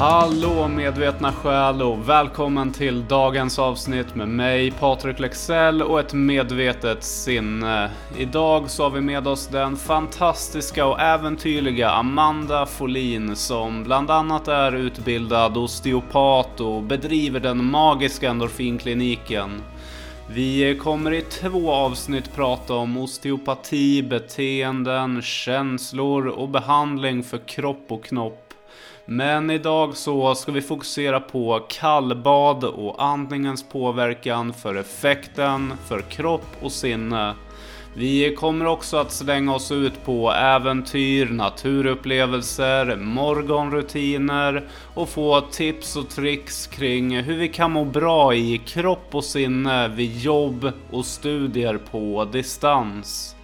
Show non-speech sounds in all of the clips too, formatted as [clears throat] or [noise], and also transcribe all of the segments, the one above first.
Hallå medvetna själ och välkommen till dagens avsnitt med mig Patrik Lexell och ett medvetet sinne. Idag så har vi med oss den fantastiska och äventyrliga Amanda Folin som bland annat är utbildad osteopat och bedriver den magiska endorfinkliniken. Vi kommer i två avsnitt prata om osteopati, beteenden, känslor och behandling för kropp och knopp. Men idag så ska vi fokusera på kallbad och andningens påverkan för effekten för kropp och sinne. Vi kommer också att slänga oss ut på äventyr, naturupplevelser, morgonrutiner och få tips och tricks kring hur vi kan må bra i kropp och sinne vid jobb och studier på distans.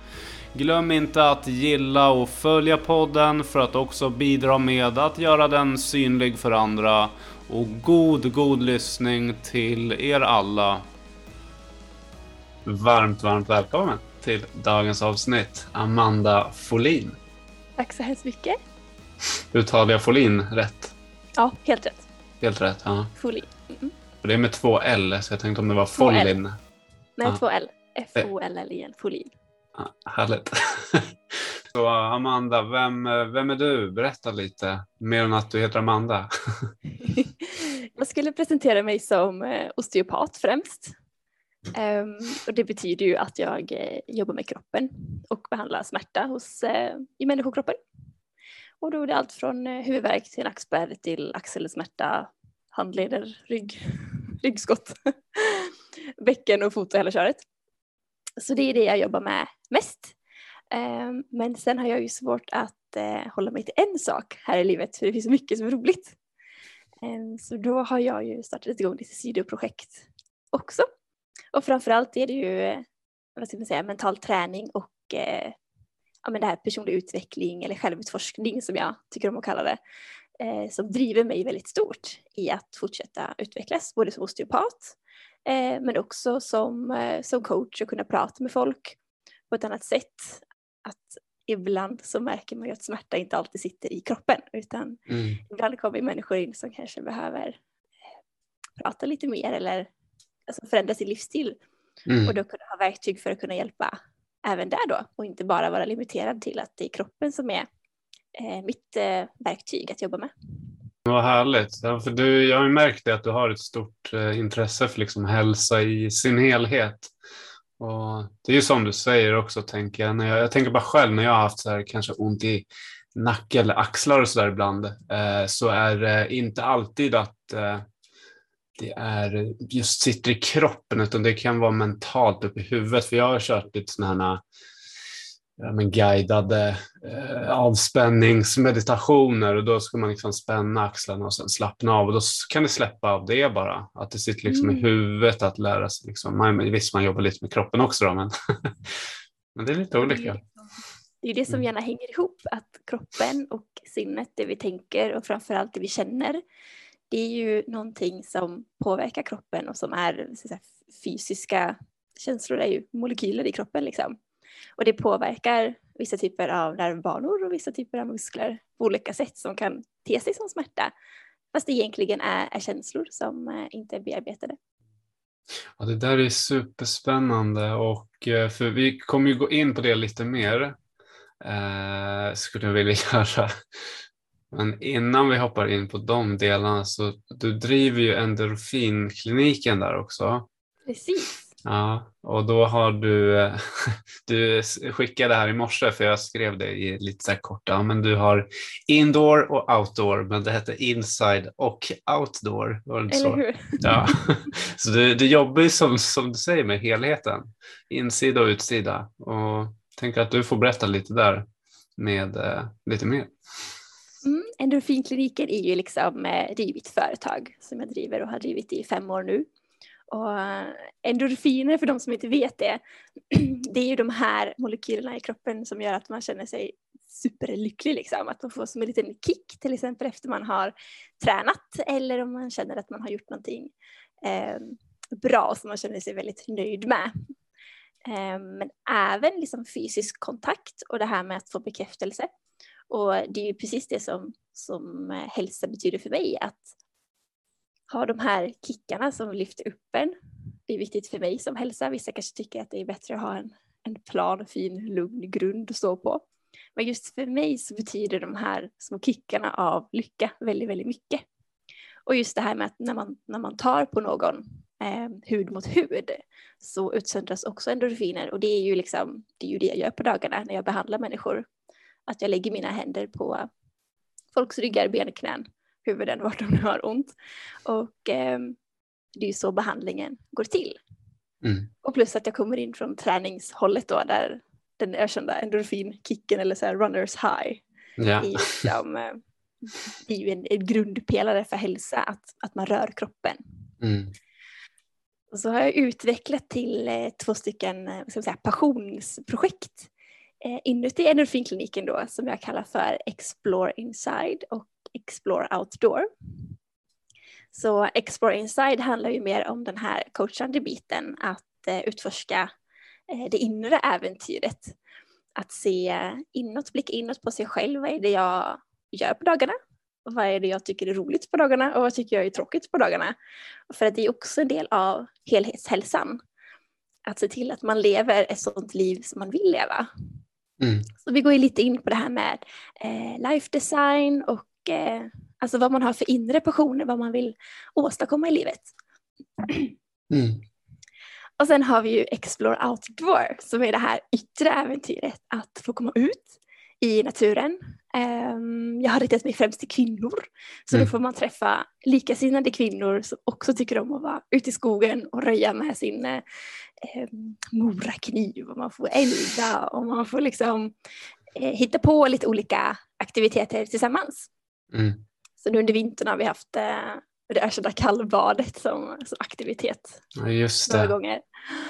Glöm inte att gilla och följa podden för att också bidra med att göra den synlig för andra. Och god, god lyssning till er alla. Varmt, varmt välkommen till dagens avsnitt, Amanda Folin. Tack så hemskt mycket. Uttalar jag Folin rätt? Ja, helt rätt. Helt rätt, ja. Folin. Mm. Det är med två L, så jag tänkte om det var Folin. Nej, två L. F-O-L-L-I-N, Folin. Härligt. [laughs] Så Amanda, vem, vem är du? Berätta lite mer än att du heter Amanda. [laughs] jag skulle presentera mig som eh, osteopat främst. Ehm, och det betyder ju att jag eh, jobbar med kroppen och behandlar smärta hos, eh, i människokroppen. Och då är det allt från huvudvärk till nackspärr till axelsmärta, handleder, rygg, [laughs] ryggskott, bäcken och fot och hela köret. Så det är det jag jobbar med mest. Ehm, men sen har jag ju svårt att eh, hålla mig till en sak här i livet för det finns så mycket som är roligt. Ehm, så då har jag ju startat igång lite sidoprojekt också. Och framförallt är det ju eh, vad ska man säga, mental träning och eh, ja, men det här personlig utveckling eller självutforskning som jag tycker om att kalla det. Eh, som driver mig väldigt stort i att fortsätta utvecklas både som osteopat eh, men också som, eh, som coach och kunna prata med folk på ett annat sätt. Att ibland så märker man ju att smärta inte alltid sitter i kroppen utan mm. ibland kommer människor in som kanske behöver eh, prata lite mer eller alltså förändra sin livsstil mm. och då kunna ha verktyg för att kunna hjälpa även där då och inte bara vara limiterad till att det är kroppen som är eh, mitt eh, verktyg att jobba med. Vad härligt. Ja, för du, jag har ju märkt det att du har ett stort eh, intresse för liksom hälsa i sin helhet. Och det är ju som du säger också, tänker jag. När jag, jag tänker bara själv när jag har haft så här, kanske ont i nacke eller axlar och så där ibland, eh, så är det inte alltid att eh, det är just sitter i kroppen, utan det kan vara mentalt uppe i huvudet. För jag har kört lite sådana här men guidade eh, avspänningsmeditationer och då ska man liksom spänna axlarna och sen slappna av och då kan det släppa av det bara. Att det sitter liksom mm. i huvudet att lära sig. Liksom. Man, visst, man jobbar lite med kroppen också då, men, [laughs] men det är lite olika. Det är det som mm. gärna hänger ihop, att kroppen och sinnet, det vi tänker och framförallt det vi känner, det är ju någonting som påverkar kroppen och som är säga, fysiska känslor, är ju molekyler i kroppen liksom. Och det påverkar vissa typer av nervbanor och vissa typer av muskler på olika sätt som kan te sig som smärta. Fast det egentligen är, är känslor som eh, inte är bearbetade. Ja, det där är superspännande och eh, för vi kommer ju gå in på det lite mer. Eh, skulle jag vilja [laughs] göra. Men innan vi hoppar in på de delarna så du driver ju endorfinkliniken där också. Precis. Ja, och då har du, [laughs] du skickade här i morse för jag skrev det i lite så här korta, men du har indoor och outdoor, men det hette inside och outdoor. Var det Eller så? hur? Ja. [laughs] Så du, du jobbar ju som, som du säger med helheten, insida och utsida. Och tänker att du får berätta lite där med eh, lite mer. Mm, Endorfinkliniken är ju liksom eh, drivit företag som jag driver och har drivit i fem år nu. Och eh, endorfiner, för de som inte vet det, [clears throat] det är ju de här molekylerna i kroppen som gör att man känner sig superlycklig, liksom. att man får som en liten kick till exempel efter man har tränat eller om man känner att man har gjort någonting eh, bra som man känner sig väldigt nöjd med. Eh, men även liksom fysisk kontakt och det här med att få bekräftelse. Och det är ju precis det som, som eh, hälsa betyder för mig. Att ha de här kickarna som lyfter upp en. Det är viktigt för mig som hälsa. Vissa kanske tycker att det är bättre att ha en, en plan, fin, lugn grund att stå på. Men just för mig så betyder de här små kickarna av lycka väldigt, väldigt mycket. Och just det här med att när man, när man tar på någon eh, hud mot hud så utsöndras också endorfiner och det är ju liksom, det är ju det jag gör på dagarna när jag behandlar människor. Att jag lägger mina händer på folks ryggar, ben, knän, huvuden, vart de nu har ont. Och eh, det är ju så behandlingen går till. Mm. Och plus att jag kommer in från träningshållet då där den ökända endorfinkicken eller så här runners high. Ja. Är, liksom, eh, det är ju en, en grundpelare för hälsa att, att man rör kroppen. Mm. Och så har jag utvecklat till eh, två stycken eh, ska säga, passionsprojekt eh, inuti endorfinkliniken då som jag kallar för Explore Inside och Explore Outdoor. Så Explore Inside handlar ju mer om den här coachande biten att utforska det inre äventyret. Att se inåt, blicka inåt på sig själv. Vad är det jag gör på dagarna? vad är det jag tycker är roligt på dagarna och vad tycker jag är tråkigt på dagarna. För att det är också en del av helhetshälsan. Att se till att man lever ett sådant liv som man vill leva. Mm. Så vi går ju lite in på det här med eh, life design och eh, alltså vad man har för inre passioner, vad man vill åstadkomma i livet. Mm. Och sen har vi ju Explore Outdoor som är det här yttre äventyret att få komma ut i naturen, Ehm, jag har riktat mig främst till kvinnor. Så mm. då får man träffa likasinnade kvinnor som också tycker om att vara ute i skogen och röja med sin eh, ehm, morakniv och man får elda och man får liksom eh, hitta på lite olika aktiviteter tillsammans. Mm. Så nu under vintern har vi haft eh, det ökända kallbadet som, som aktivitet. Just det. Några gånger.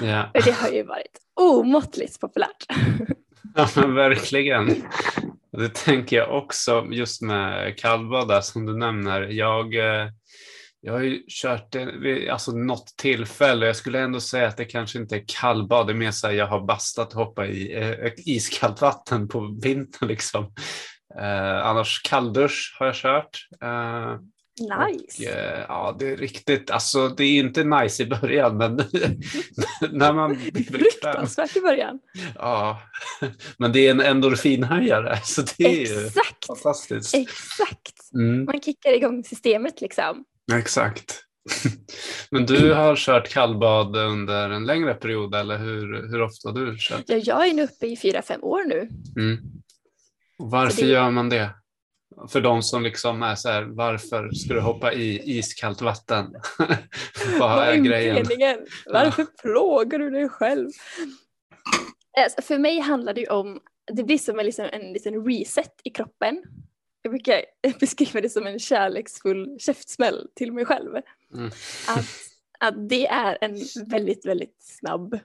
Ja. Och det har ju varit omåttligt populärt. [laughs] Ja men verkligen. Det tänker jag också just med kallbad som du nämner. Jag, eh, jag har ju kört det vid alltså något tillfälle. Jag skulle ändå säga att det kanske inte är kallbad. Det är mer så att jag har bastat och hoppat i eh, iskallt vatten på vintern. Liksom. Eh, annars kalldusch har jag kört. Eh, Nice. Och, eh, ja, det är riktigt, alltså det är inte nice i början men [laughs] när man blir Fruktansvärt i början. Ja, [laughs] men det är en endorfinhöjare så det är Exakt. fantastiskt. Exakt, mm. man kickar igång systemet liksom. Exakt. [laughs] Men du har kört kallbad under en längre period eller hur, hur ofta har du kört? Ja, jag är nu uppe i fyra, fem år nu. Mm. Varför det... gör man det? för de som liksom är så här, varför ska du hoppa i iskallt vatten? [laughs] Vad är grejen? Meningen? Varför ja. plågar du dig själv? Alltså, för mig handlar det ju om, det blir som en, liksom, en liten reset i kroppen. Jag brukar [laughs] beskriva det som en kärleksfull käftsmäll till mig själv. Mm. Att, att det är en väldigt, väldigt snabb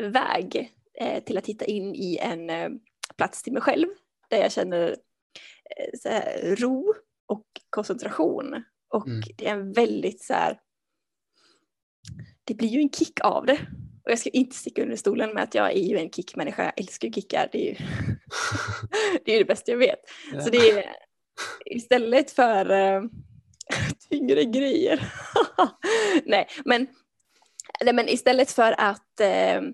väg eh, till att hitta in i en eh, plats till mig själv där jag känner så här, ro och koncentration. Och mm. det är en väldigt så här, det blir ju en kick av det. Och jag ska inte sticka under stolen med att jag är ju en kickmänniska, jag älskar ju kickar, det är ju [laughs] det, är det bästa jag vet. Ja. Så det är istället för uh, [laughs] tyngre grejer, [laughs] nej men, nej men istället för att uh,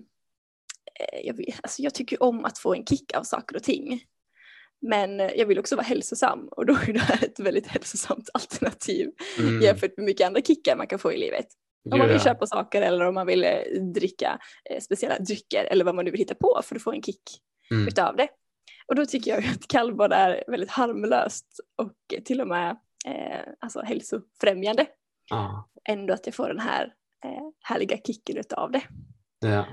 jag, vet, alltså jag tycker om att få en kick av saker och ting. Men jag vill också vara hälsosam och då är det här ett väldigt hälsosamt [laughs] alternativ mm. jämfört med mycket andra kickar man kan få i livet. Om man vill köpa saker eller om man vill eh, dricka eh, speciella drycker eller vad man nu vill hitta på för att få en kick mm. utav det. Och då tycker jag att kallbad är väldigt harmlöst och till och med eh, alltså hälsofrämjande. Ah. Ändå att jag får den här eh, härliga kicken utav det. Ja.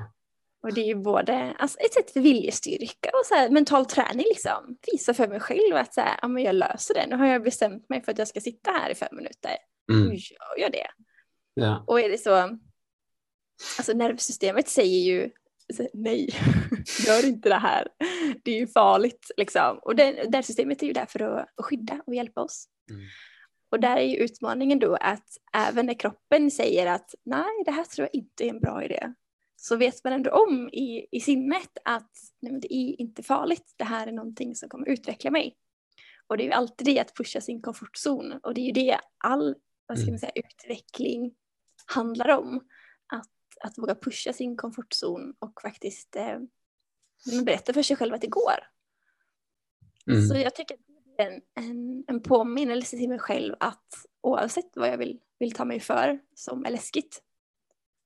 Och det är ju både alltså, ett sätt för viljestyrka och så här, mental träning liksom. Visa för mig själv att så här, ja, men jag löser det. Nu har jag bestämt mig för att jag ska sitta här i fem minuter. Mm. Nu gör jag det. Ja. Och är det så, alltså nervsystemet säger ju nej, [laughs] gör inte det här. Det är ju farligt liksom. Och det, nervsystemet är ju där för att, att skydda och hjälpa oss. Mm. Och där är ju utmaningen då att även när kroppen säger att nej, det här tror jag inte är en bra idé så vet man ändå om i, i sinnet att nej, det är inte farligt, det här är någonting som kommer utveckla mig. Och det är ju alltid det att pusha sin komfortzon och det är ju det all vad ska man säga, utveckling handlar om. Att, att våga pusha sin komfortzon och faktiskt eh, berätta för sig själv att det går. Mm. Så jag tycker att det är en, en, en påminnelse till mig själv att oavsett vad jag vill, vill ta mig för som är läskigt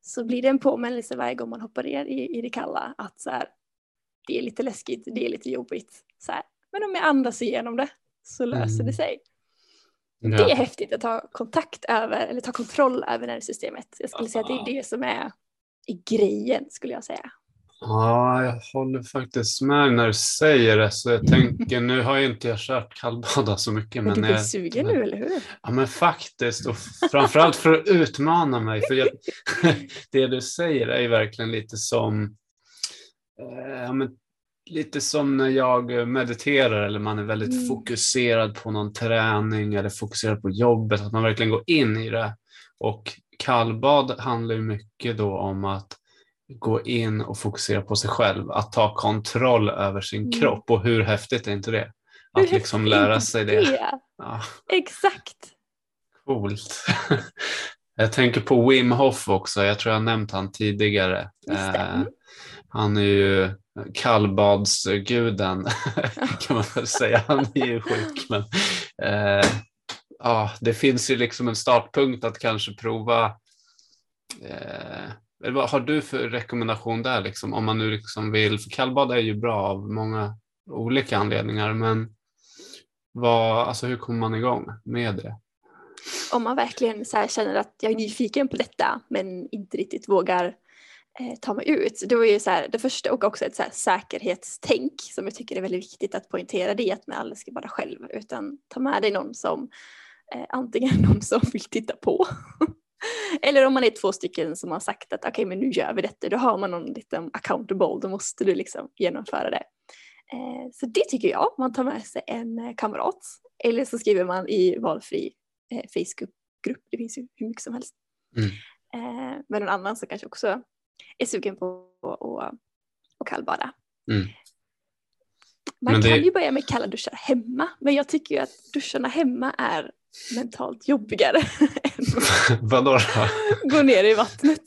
så blir det en påminnelse varje gång man hoppar ner i, i det kalla att så här, det är lite läskigt, det är lite jobbigt. Så här. Men om jag andas igenom det så löser mm. det sig. Ja. Det är häftigt att ta kontakt över, eller ta kontroll över nervsystemet. Jag skulle säga att det är det som är i grejen skulle jag säga. Ja, jag håller faktiskt med när du säger det. Så jag tänker, nu har jag inte jag kört kallbada så mycket. Men, men du blir jag, sugen nu, eller hur? Ja, men faktiskt. Och framförallt för att utmana mig. För jag, [laughs] det du säger är ju verkligen lite som eh, ja, men, lite som när jag mediterar eller man är väldigt mm. fokuserad på någon träning eller fokuserad på jobbet, att man verkligen går in i det. Och kallbad handlar ju mycket då om att gå in och fokusera på sig själv, att ta kontroll över sin mm. kropp och hur häftigt är inte det? Att liksom lära sig det. det? [laughs] Ja. Exakt. Coolt. [laughs] Jag tänker på Wim Hof också, jag tror jag nämnt han tidigare. Eh, han är ju kallbadsguden [laughs] kan man väl säga. Han är ju sjuk. Men, eh, ja, det finns ju liksom en startpunkt att kanske prova eh, vad har du för rekommendation där, liksom, om man nu liksom vill, för kallbad är ju bra av många olika anledningar, men vad, alltså hur kommer man igång med det? Om man verkligen så känner att jag är nyfiken på detta men inte riktigt vågar eh, ta mig ut. Då är ju så här, det första och också ett så säkerhetstänk som jag tycker är väldigt viktigt att poängtera det är att man aldrig ska vara själv utan ta med dig någon som eh, antingen [laughs] någon som vill titta på eller om man är två stycken som har sagt att okej okay, men nu gör vi detta, då har man någon liten accountable, då måste du liksom genomföra det. Eh, så det tycker jag, man tar med sig en eh, kamrat eller så skriver man i valfri eh, Facebookgrupp, det finns ju hur mycket som helst. Mm. Eh, med någon annan som kanske också är sugen på att kallbada. Mm. Man det... kan ju börja med kalla duschar hemma, men jag tycker ju att duscharna hemma är mentalt jobbigare [laughs] [laughs] Vadå då? gå ner i vattnet.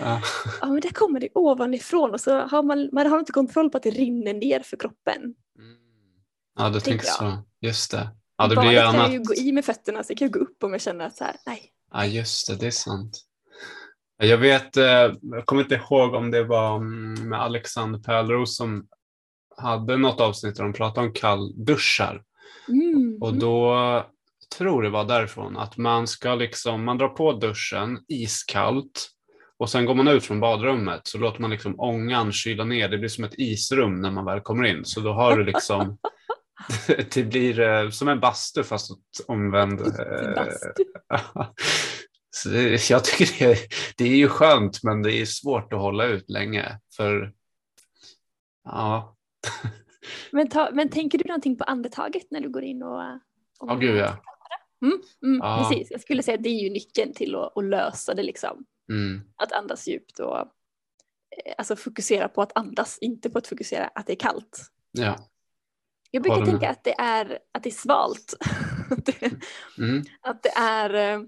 Ja. ja men där kommer det ovanifrån och så har man, man har inte kontroll på att det rinner ner för kroppen. Mm. Ja du tänker så, just det. Ja, det blir ju annat. kan ju gå i med fötterna så jag kan gå upp om jag känner att så här, nej. Ja just det, det är sant. Jag vet, eh, jag kommer inte ihåg om det var mm, med Alexander Pärleros som hade något avsnitt där de pratade om kallduschar. Mm. Och då tror det var därifrån, att man ska liksom, man drar på duschen iskallt och sen går man ut från badrummet så låter man liksom ångan kyla ner. Det blir som ett isrum när man väl kommer in. Så då har du liksom, [laughs] det blir eh, som en bastu fast omvänd. [laughs] Eh, [laughs] så det, jag tycker det, det är ju skönt men det är svårt att hålla ut länge. För ja. men, ta, men tänker du någonting på andetaget när du går in och... Ja, oh, gud ja. Mm, mm, ah. Precis, jag skulle säga att det är ju nyckeln till att, att lösa det liksom. Mm. Att andas djupt och eh, alltså fokusera på att andas, inte på att fokusera att det är kallt. Ja. Jag brukar tänka att det är, att det är svalt. [laughs] mm. Att det är eh,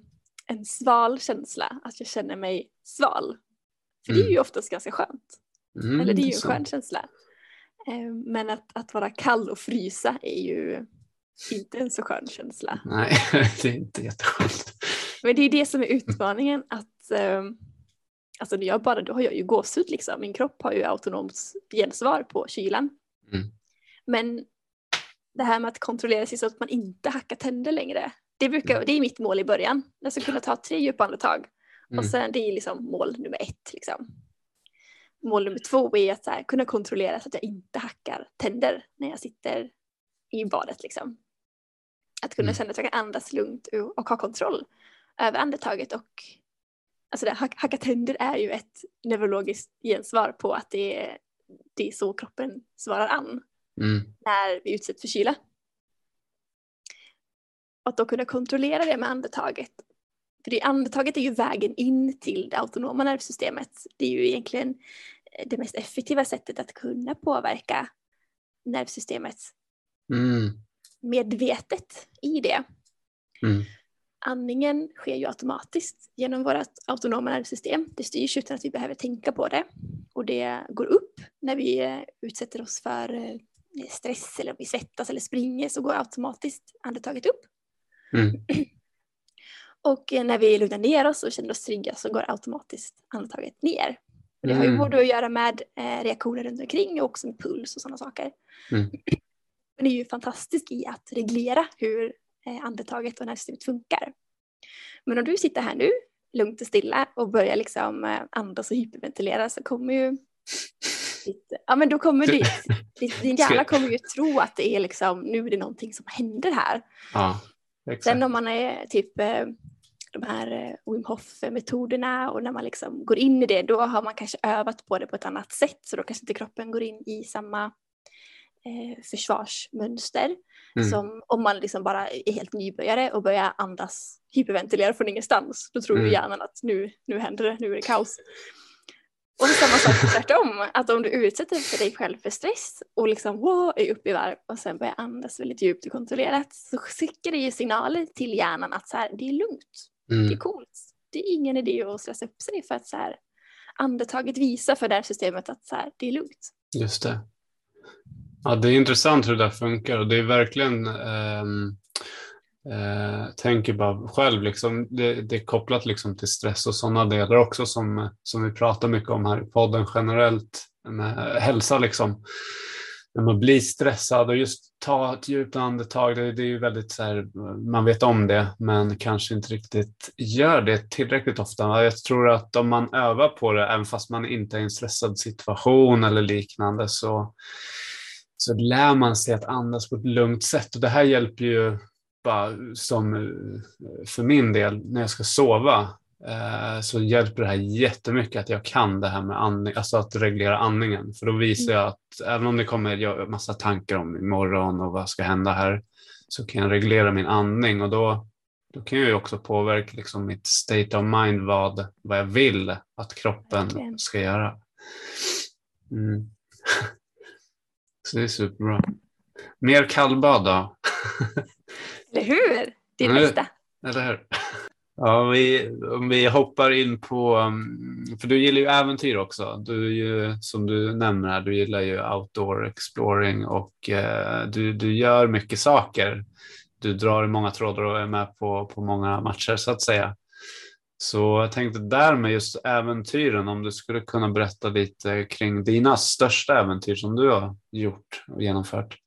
en sval känsla, att jag känner mig sval. För det är ju mm. oftast ganska skönt. Mm, Eller det är ju en skön känsla. Eh, men att, att vara kall och frysa är ju inte en så skön känsla. Nej, [laughs] det är inte jätteskönt. Men det är det som är utmaningen att eh, alltså när jag bara, då har jag ju gåshud liksom. Min kropp har ju autonomt gensvar på kylan. Mm. Men det här med att kontrollera sig så att man inte hackar tänder längre. Det, brukar, mm. det är mitt mål i början. Jag ska kunna ta tre djupa andetag. Mm. Och sen det är liksom mål nummer ett. Liksom. Mål nummer två är att här, kunna kontrollera så att jag inte hackar tänder när jag sitter i badet. Liksom. Att kunna mm. känna att jag kan andas lugnt och ha kontroll över andetaget och alltså det, hacka tänder är ju ett neurologiskt gensvar på att det är, det är så kroppen svarar an mm. när vi utsätts för kyla. Och att då kunna kontrollera det med andetaget. För det, andetaget är ju vägen in till det autonoma nervsystemet. Det är ju egentligen det mest effektiva sättet att kunna påverka nervsystemet. Mm. Medvetet i det. Mm. Andningen sker ju automatiskt genom vårt autonoma nervsystem. Det styrs utan att vi behöver tänka på det. Och det går upp när vi eh, utsätter oss för eh, stress eller om vi svettas eller springer så går automatiskt andetaget upp. Mm. [clears throat] Och eh, när vi lugnar ner oss och känner oss trygga så går automatiskt andetaget ner. Det har ju Mm. både att göra med reaktioner runt omkring och också med puls och sådana saker. Mm. Det är ju fantastiskt i att reglera hur eh, andetaget och nervsystemet funkar. Men om du sitter här nu, lugnt och stilla och börjar liksom eh, andas och hyperventilera så kommer ju [laughs] ditt, ja men då kommer ditt, ditt, din hjärna kommer ju tro att det är liksom, nu är det någonting som händer här. Ja, exakt. Sen om man är typ eh, de här Wim Hof-metoderna och när man liksom går in i det då har man kanske övat på det på ett annat sätt så då kanske inte kroppen går in i samma eh, försvarsmönster Mm. som om man liksom bara är helt nybörjare och börjar andas hyperventilera från ingenstans. Då tror Mm. hjärnan att nu, nu händer det, nu är det kaos. Och samma sak tvärtom, att om du utsätter för dig själv för stress och liksom wow, är uppe i varv och sen börjar andas väldigt djupt och kontrollerat så skickar det ju signaler till hjärnan att så här, det är lugnt, det är Mm. coolt. Det är ingen idé att stressa upp sig för att så här, andetaget visar för det här systemet att så här, det är lugnt. Just det. Ja, det är intressant hur det där funkar och det är verkligen ehm, eh, tänker bara själv, liksom, det, det är kopplat liksom till stress och sådana delar också som, som vi pratar mycket om här i podden generellt med eh, hälsa. Liksom. När man blir stressad och just ta ett djupt andetag, det, det är ju väldigt så här, man vet om det men kanske inte riktigt gör det tillräckligt ofta. Jag tror att om man övar på det, även fast man inte är i en stressad situation eller liknande, så, så lär man sig att andas på ett lugnt sätt. Och det här hjälper ju bara som eh, för min del när jag ska sova eh, så hjälper det här jättemycket att jag kan det här med andning, alltså att reglera andningen. För då visar jag att även om det kommer göra massa tankar om imorgon och vad ska hända här så kan jag reglera min andning och då, då kan jag ju också påverka liksom mitt state of mind vad, vad jag vill att kroppen ska göra. Mm. [laughs] Så det är superbra. Mer kallbad då? [laughs] Eller hur? Det är Mm. bästa. Eller hur? [laughs] Ja, vi, om vi hoppar in på, um, för du gillar ju äventyr också. Du är ju, som du nämner här, du gillar ju outdoor exploring och eh, du, du gör mycket saker. Du drar i många trådar och är med på, på många matcher så att säga. Så jag tänkte där med just äventyren, om du skulle kunna berätta lite kring dina största äventyr som du har gjort och genomfört.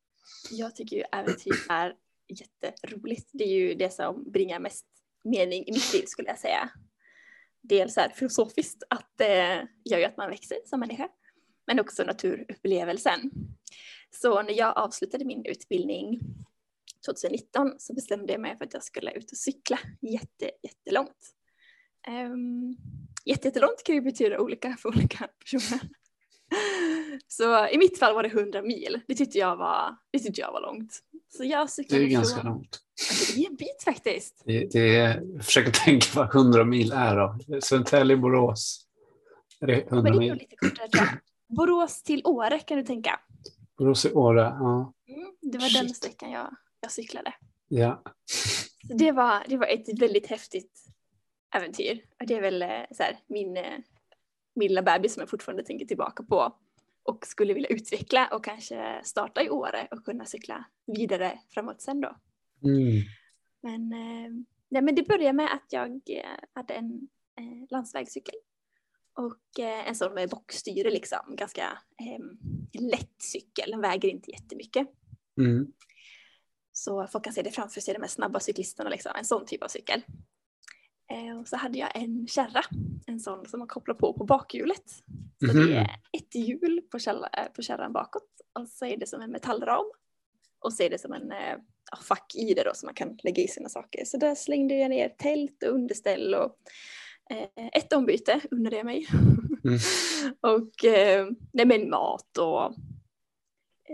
Jag tycker ju äventyr är jätteroligt. Det är ju det som bringar mest mening i mitt liv skulle jag säga. Dels är filosofiskt att det gör ju att man växer som människa. Men också naturupplevelsen. Så när jag avslutade min utbildning 2019 så bestämde jag mig för att jag skulle ut och cykla jätte, jättelångt. Um, jätte, jättelångt kan ju betyda olika för olika personer. Så i mitt fall var det 100 mil. Det tyckte jag var, det tyckte jag var långt. Så jag Det är ganska från- långt. Alltså, det är en bit faktiskt. Det, det är, jag försöker [laughs] tänka vad 100 mil är då. Södertälje, Borås. Är det 100 Men det är nog mil? lite kortare tror jag. Borås till Åre kan du tänka. Borås i Åre, ja. Mm, det var den Shit. sträckan jag, jag cyklade. ja. Så det var, det var ett väldigt häftigt äventyr. Och det är väl eh, så här, min, eh, min lilla bebis som jag fortfarande tänker tillbaka på och skulle vilja utveckla och kanske starta i Åre och kunna cykla vidare framåt sen då. Mm. Men, eh, nej, men det började med att jag hade en landsvägscykel. Och en sån med bockstyre liksom, ganska eh, lätt cykel, den väger inte jättemycket. Mm. Så folk kan se det framför sig, de här snabba cyklisterna, liksom, en sån typ av cykel. Eh, och så hade jag en kärra, en sån som man kopplar på på bakhjulet. Så Mhm. det är ett hjul på, kärra, eh, på kärran bakåt och så är det som en metallram. Och så är det som en eh, ja, fack i det då som man kan lägga i sina saker. Så där slängde jag ner tält och underställ och eh, ett ombyte unnade jag mig. Mm. [laughs] och eh, nej, men mat och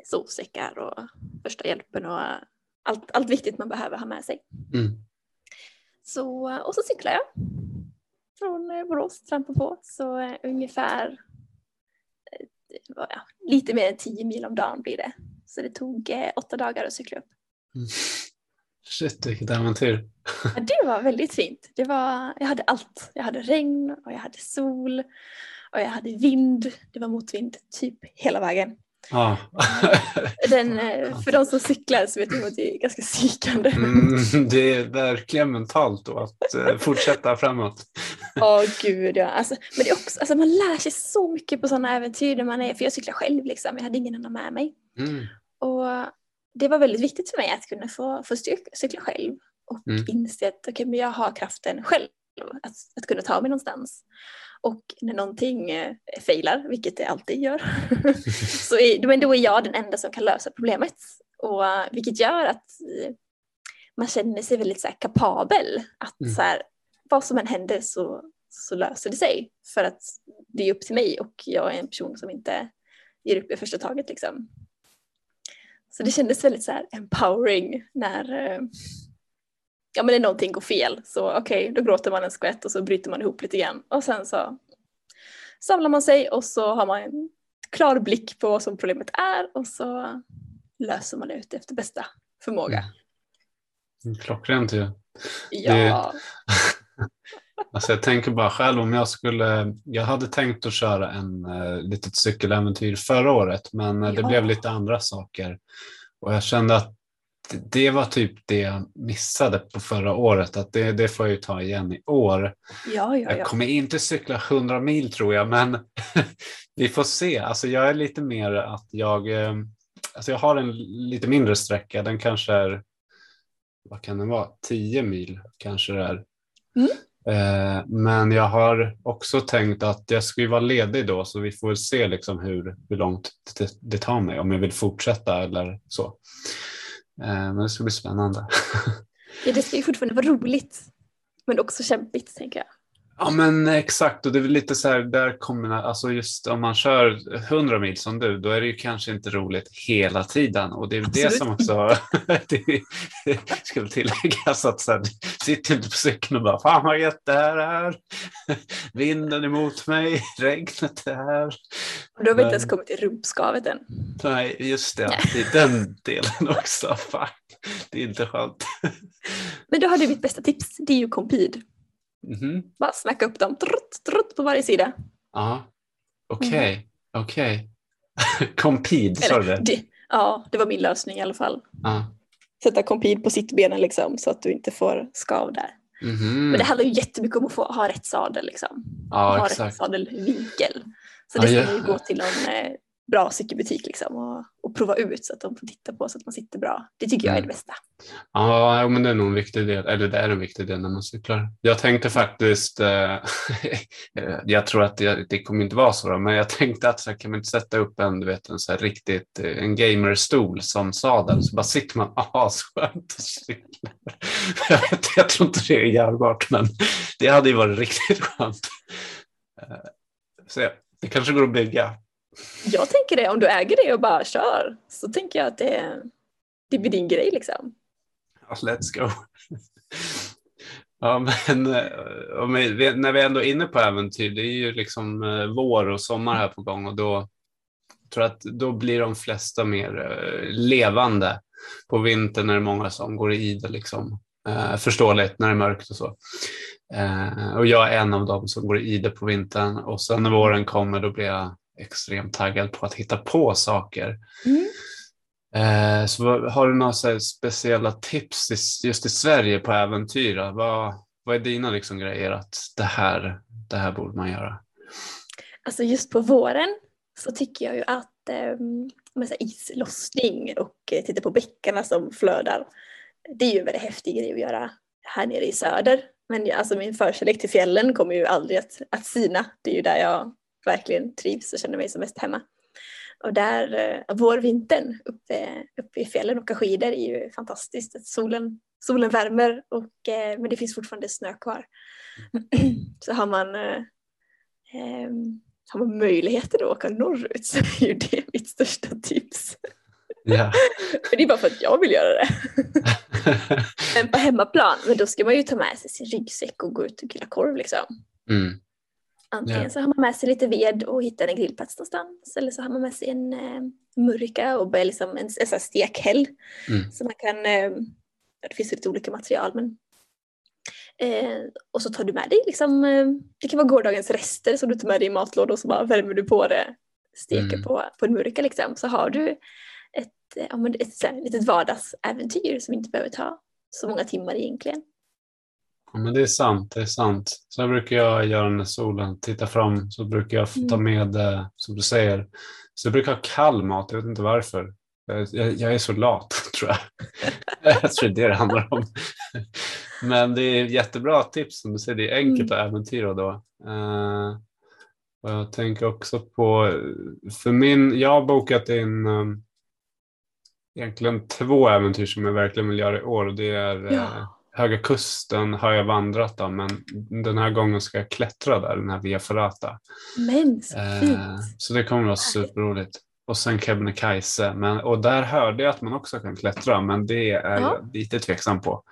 sovsäckar och första hjälpen och allt, allt viktigt man behöver ha med sig. Mm. Så, och så cyklar jag från eh, Borås, trampar på, så eh, ungefär eh, ja, lite mer än 10 mil om dagen blir det. Så det tog eh, åtta dagar att cykla upp. Shit, vilket äventyr. Ja, det var väldigt fint. Det var, jag hade allt. Jag hade regn och jag hade sol och jag hade vind. Det var motvind typ hela vägen. Ja. [laughs] Den, eh, för de som cyklar så vet jag att det är ganska psykande. Mm, det är verkligen mentalt då att eh, fortsätta framåt. Åh gud ja. Alltså, men det är också, alltså, man lär sig så mycket på sådana äventyr där man är, för jag cyklar själv liksom, jag hade ingen annan med mig. Mm. Och det var väldigt viktigt för mig att kunna få, få cykla själv och Mm. inse att okay, men jag har kraften själv att, att kunna ta mig någonstans. Och när någonting eh, failar, vilket det alltid gör, [laughs] så är, men då är jag den enda som kan lösa problemet. Och, eh, vilket gör att eh, man känner sig väldigt så här, kapabel. Att Mm. så här, vad som än händer så, så löser det sig. För att det är upp till mig och jag är en person som inte ger upp i första taget. Liksom. Så det kändes väldigt så här empowering när, eh, ja, men när någonting går fel. Så okej, då gråter man en skvätt och så bryter man ihop lite grann. Och sen så samlar man sig och så har man en klar blick på vad som problemet är och så löser man det ut efter bästa förmåga. Mm. Klockrent ju. Ja, [laughs] Alltså jag tänker bara själv om jag skulle, jag hade tänkt att köra en uh, litet cykeläventyr förra året men eh, det Ja. blev lite andra saker. Och jag kände att det- var typ det jag missade på förra året, att det, det får jag ju ta igen i år. ja, ja. Jag ja. kommer inte cykla 100 mil tror jag, men [laughs] vi får se. Alltså jag är lite mer att jag, eh, alltså jag har en lite mindre sträcka, den kanske är, vad kan den vara, 10 mil kanske det är. Mm. Eh, Men jag har också tänkt att jag ska ju vara ledig då, så vi får se liksom hur, hur långt det, det tar mig, om jag vill fortsätta eller så. Eh, men det ska bli spännande. [laughs] ja, det ska ju fortfarande vara roligt. Men också kämpigt, tänker jag. Ja men exakt och det är väl lite så här, där kommer, alltså just om man kör 100 mil som du, då är det ju kanske inte roligt hela tiden och det är väl det Absolut som också, [laughs] det ska väl tilläggas att här, sitter inte på cykeln och bara, fan vad gött det här är, [laughs] vinden emot mig, [laughs] regnet är här. Och då har vi inte ens kommit till rumpskavet än. Nej, just det, det är den delen också, fan, det är inte skönt. Men då har du mitt bästa tips, det är ju Compid. Mhm. Bara snacka upp dem, trutt, trutt på varje sida. Ja, okej, okej. [laughs] Compid, sa du det? det, ja, det var min lösning i alla fall. Ja. Sätta Compid på sittbenen liksom, så att du inte får skav där. Mhm. Men det handlar ju jättemycket om att få ha rätt sadel. Liksom. Ja, ha rätt exakt. sadelvinkel. Så det ska ja. ju gå till någon eh, bra cykelbutik liksom, och, och prova ut så att de får titta på så att man sitter bra. Det tycker jag är det Mm. bästa. Ja, men det är nog en viktig del. Eller det är en viktig del när man cyklar. Jag tänkte faktiskt, eh, [laughs] jag tror att det, det kommer inte vara så, då, men jag tänkte att så här, kan man inte sätta upp en, du vet, en så här riktigt, eh, en gamerstol som sadel, så bara sitter man [laughs] asskönt och cyklar. [laughs] Jag, vet, jag tror inte det är görbart, men det hade ju varit riktigt skönt. Eh, Så ja, det kanske går att bygga. Jag tänker det, om du äger det och bara kör så tänker jag att det, det blir din grej liksom. Let's go. [laughs] Ja, men eh, när vi ändå är inne på äventyr, det är ju liksom eh, vår och sommar här på gång och då tror jag att då blir de flesta mer eh, levande. På vintern är det många som går i ide, liksom. Förståeligt när det är mörkt och så. Och jag är en av dem som går i ide på vintern och sen när våren kommer då blir jag extremt taggad på att hitta på saker. Mm. Eh, så har du några speciella tips i, just i Sverige på äventyr? Vad, vad är dina liksom grejer att det här, det här borde man göra? Alltså just på våren så tycker jag ju att här islossning och eh, titta på bäckarna som flödar. Det är ju en väldigt häftig grej att göra här nere i söder. Men alltså min förkärlek till fjällen kommer ju aldrig att, att sina. Det är ju där jag verkligen trivs och känner mig som mest hemma. Och där, eh, vårvintern uppe, uppe i fjällen och åka skidor är ju fantastiskt. Solen, solen värmer och, eh, men det finns fortfarande snö kvar. [clears throat] Så har man eh, ehm, har man möjligheten att åka norrut så är ju det mitt största tips. Ja. [laughs] Det är bara för att jag vill göra det. [laughs] Men på hemmaplan, men då ska man ju ta med sig sin ryggsäck och gå ut och grilla korv liksom. mm. Antingen Ja. så har man med sig lite ved och hittar en grillplats någonstans eller så har man med sig en eh, murika och börja liksom en, en sån stekhäll. Mm. Så man kan, eh, det finns lite olika material men eh, och så tar du med dig liksom, eh, det kan vara gårdagens rester som du tar med dig i matlådor och så bara värmer du på det, steker Mm. på, på en murika liksom. Så har du ett, eh, men ett, ett litet vardagsäventyr som inte behöver ta så många timmar egentligen. Ja, men det är sant, det är sant. Så brukar jag göra när solen tittar fram. Så brukar jag ta Mm. med, eh, som du säger, så jag brukar ha kall mat. Jag vet inte varför. Jag, jag, är så lat, [laughs] tror jag. jag tror det är det handlar om. Men det är jättebra tips som du säger. Det är enkelt att äventyra då. Eh, och jag tänker också på, för min, jag har bokat in um, egentligen två äventyr som jag verkligen vill göra i år. Och det är Ja. Höga Kusten har jag vandrat då, men den här gången ska jag klättra där, den här Via Ferrata. Men så Eh, fint! så det kommer att vara superroligt. Och sen Kebnekaise, men, och där hörde jag att man också kan klättra, men det är Ja. jag lite tveksam på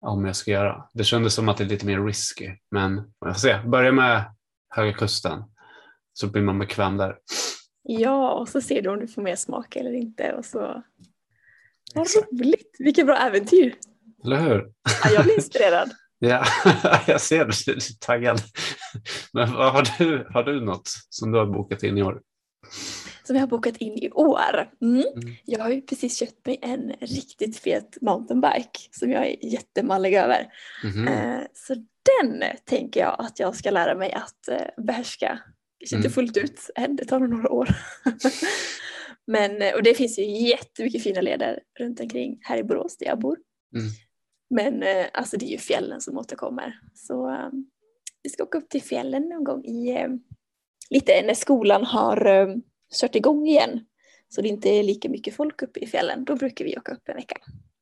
om jag ska göra. Det kändes som att det är lite mer risky, men vi får se. Börja med Höga Kusten, så blir man bekväm där. Ja, och så ser du om du får mer smak eller inte och så. Vad roligt! Vilket bra äventyr! Eller hur? Ja, jag blir inspirerad. [laughs] Ja, [laughs] jag ser det. Du är taggad. Men har, du, har du något som du har bokat in i år? Som jag har bokat in i år. Mm. Mm. Jag har ju precis köpt mig en riktigt fet mountainbike som jag är jättemallig över. Eh, Så den tänker jag att jag ska lära mig att eh, behärska. Kanske inte Mm. fullt ut än, det tar nog några år. [laughs] Men, eh, och det finns ju jättemycket fina leder runt omkring här i Borås där jag bor. Mm. Men eh, alltså det är ju fjällen som återkommer. Så eh, vi ska åka upp till fjällen någon gång i eh, lite när skolan har kört igång igen. Så det inte är lika mycket folk uppe i fjällen. Då brukar vi åka upp en vecka.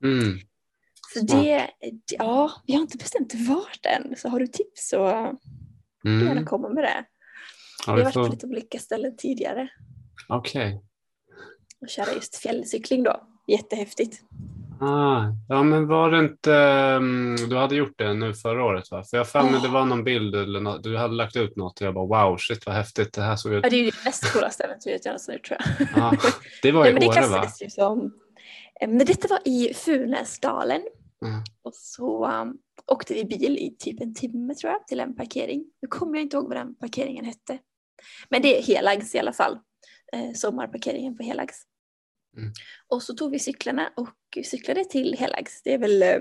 Mm. Så det, ja, vi har inte bestämt vart än. Så har du tips så får du gärna Mm. komma med det. Ja, vi vi har varit på lite olika ställen tidigare Okej. och köra just fjällcykling då. Jättehäftigt. Ah, ja, men var det inte... mm, Du hade gjort det nu förra året, va? För jag för mig Ja. det var någon bild eller något, du hade lagt ut något och jag bara wow, shit vad häftigt det här såg ut. Ja, det är ju det mest coolaste äventyret jag någonsin gjort tror jag. Ah, det var [laughs] i men det Åre, va? ju som... eh, Men detta var i Funäsdalen. Mm. Och så um, åkte vi bil i typ en timme tror jag till en parkering. Nu kommer jag inte ihåg vad den parkeringen hette. Men det är Helags i alla fall. Eh, sommarparkeringen på Helags. Mm. Och så tog vi cyklarna och cyklade till Helags. Det är väl, eh,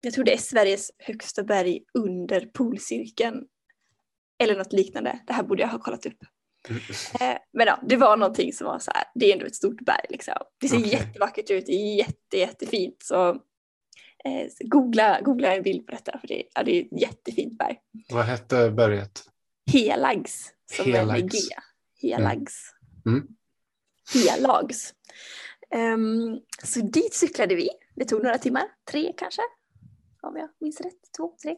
jag tror det är Sveriges högsta berg under polcirkeln. Eller något liknande. Det här borde jag ha kollat upp. Mm. Eh, men ja, det var någonting som var så här, det är ändå ett stort berg liksom. Det ser Okej. jättevackert ut, det är jätte, jättefint. Så, eh, så googla, googla en bild på detta för det, ja, det är ett jättefint berg. Vad hette berget? Helags, som är med Helags. G. Helags. Mm. Helags. Ehm, så dit cyklade vi. Det tog några timmar, tre kanske. Om jag minns rätt, två, tre.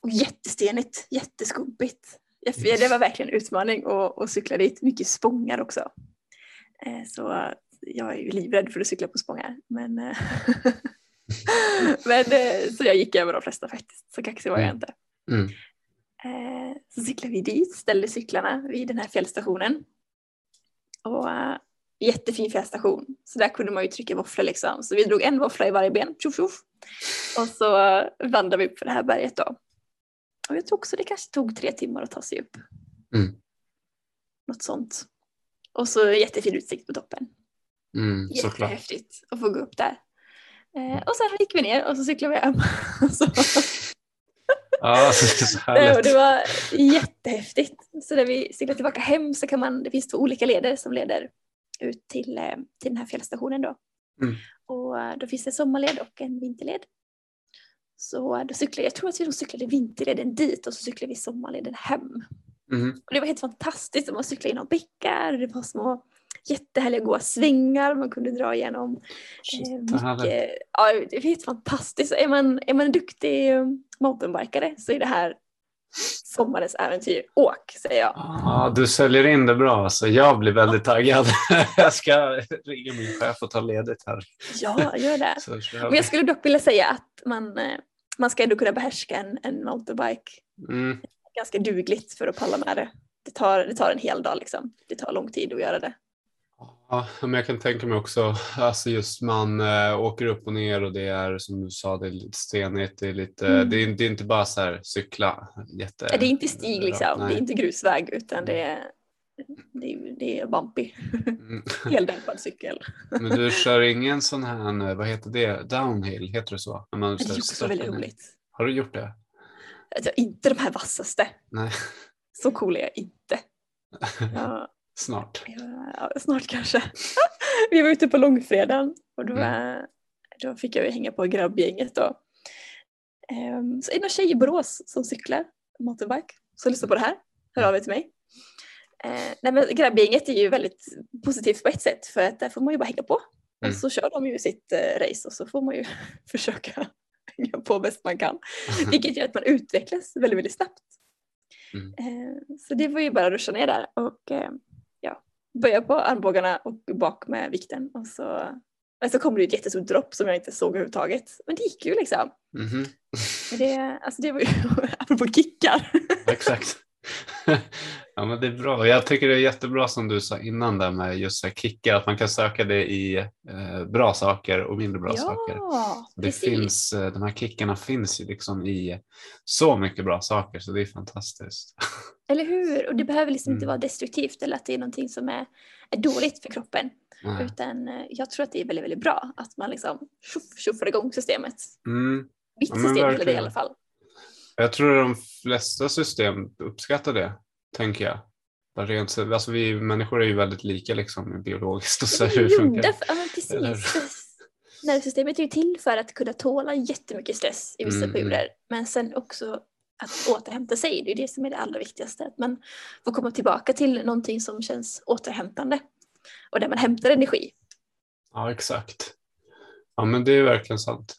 Och jättestenigt, jätteskumpigt. Jag- Det var verkligen en utmaning att, att cykla dit. Mycket spångar också. Eh, Så jag är ju livrädd för att cykla på spångar. Men, eh, [laughs] men eh, så jag gick över de flesta faktiskt. Så kaxig var jag Mm. inte. Mm. Så cyklade vi dit, ställde cyklarna vid den här fjällstationen. Och eh, jättefin fjällstation. Så där kunde man ju trycka våfflor liksom. Så vi drog en våffla i varje ben. Tjoff, tjoff. Och så vandrade vi upp för det här berget då. Och jag tror också det kanske tog tre timmar att ta sig upp. Mm. Något sånt. Och så jättefin utsikt på toppen. Mm, såklart. Jättehäftigt att få gå upp där. Eh, och sen gick vi ner och så cyklade vi hem. [laughs] så, Ja, [laughs] och det var jättehäftigt. Så när vi cyklar tillbaka hem så kan man, det finns två olika leder som leder ut till, eh, till den här fjällstationen då. Mm. Och eh, då finns det en sommarled och en vinterled. Så eh, då cyklade, jag tror att vi cyklade vinterleden dit och så cyklade vi sommarleden hem. Mhm. Och det var helt fantastiskt. Man cyklade genom bäckar, det var små jättehärliga goa svängar man kunde dra igenom. Shit, Eh, ja, det är helt fantastiskt. Är man, är man en duktig eh, mountainbikare så är det här sommarens äventyr. Åk, säger jag. Ja, du säljer in det bra. Så jag blir väldigt taggad. [laughs] jag ska ringa min chef och ta ledigt här. Ja, gör det. Kör Men jag skulle dock vilja säga att man, eh, man ska ändå kunna behärska en, en mountainbike Mm. ganska dugligt för att palla med det. Det tar, det tar en hel dag liksom. Det tar lång tid att göra det. Ja, men jag kan tänka mig också, alltså just man äh, åker upp och ner och det är som du sa, det är lite stenigt, det är, lite, mm. det är, det är inte bara så här cykla. Jätte, det är inte stig liksom, nej. det är inte grusväg utan det är, det är, det är bumpy. Mm. [laughs] Heldämpad cykel. men du kör ingen sån här, vad heter det, downhill, heter det så? När man det är också väldigt roligt. Har du gjort det? Alltså, inte de här vassaste. Nej. Så cool är jag inte. [laughs] Jag, Snart. Ja, snart kanske. [laughs] vi var ute på långfredagen och då, mm. då fick jag hänga på grabbgänget då. Um, så är det någon tjej i Borås som cyklar mountainbike så lyssna på det här. Hör av er till mig. Uh, nej men grabbgänget är ju väldigt positivt på ett sätt för att där får man ju bara hänga på. Mm. Och så kör de ju sitt uh, race och så får man ju [laughs] försöka [laughs] hänga på bäst man kan. Vilket gör att man utvecklas väldigt, väldigt snabbt. Mm. Uh, så det var ju bara att ruscha ner där och böja på armbågarna och bak med vikten och så, och så kommer det ett jättestort dropp som jag inte såg överhuvudtaget. Men det gick ju liksom. Mm -hmm. det, alltså det var ju [laughs] apropå kickar. Exakt. [laughs] ja men det är bra. Jag tycker det är jättebra som du sa innan där med just kickar, att man kan söka det i eh, bra saker och mindre bra ja, saker. Det finns, eh, de här kickarna finns ju liksom i så mycket bra saker så det är fantastiskt. [laughs] Eller hur? Och det behöver liksom mm. inte vara destruktivt eller att det är någonting som är, är dåligt för kroppen. Nej. Utan eh, jag tror att det är väldigt, väldigt bra att man liksom tjoff, tjoffar igång systemet. Mm. Mitt ja, system eller det i alla fall. Jag tror att de flesta system uppskattar det, tänker jag. Rent, alltså vi människor är ju väldigt lika liksom, biologiskt och så hur det funkar. Ja, precis. Nervsystemet är ju till för att kunna tåla jättemycket stress i vissa mm. perioder. Men sen också att återhämta sig. Det är det som är det allra viktigaste. Att man får komma tillbaka till någonting som känns återhämtande och där man hämtar energi. Ja, exakt. Ja, men det är verkligen sant.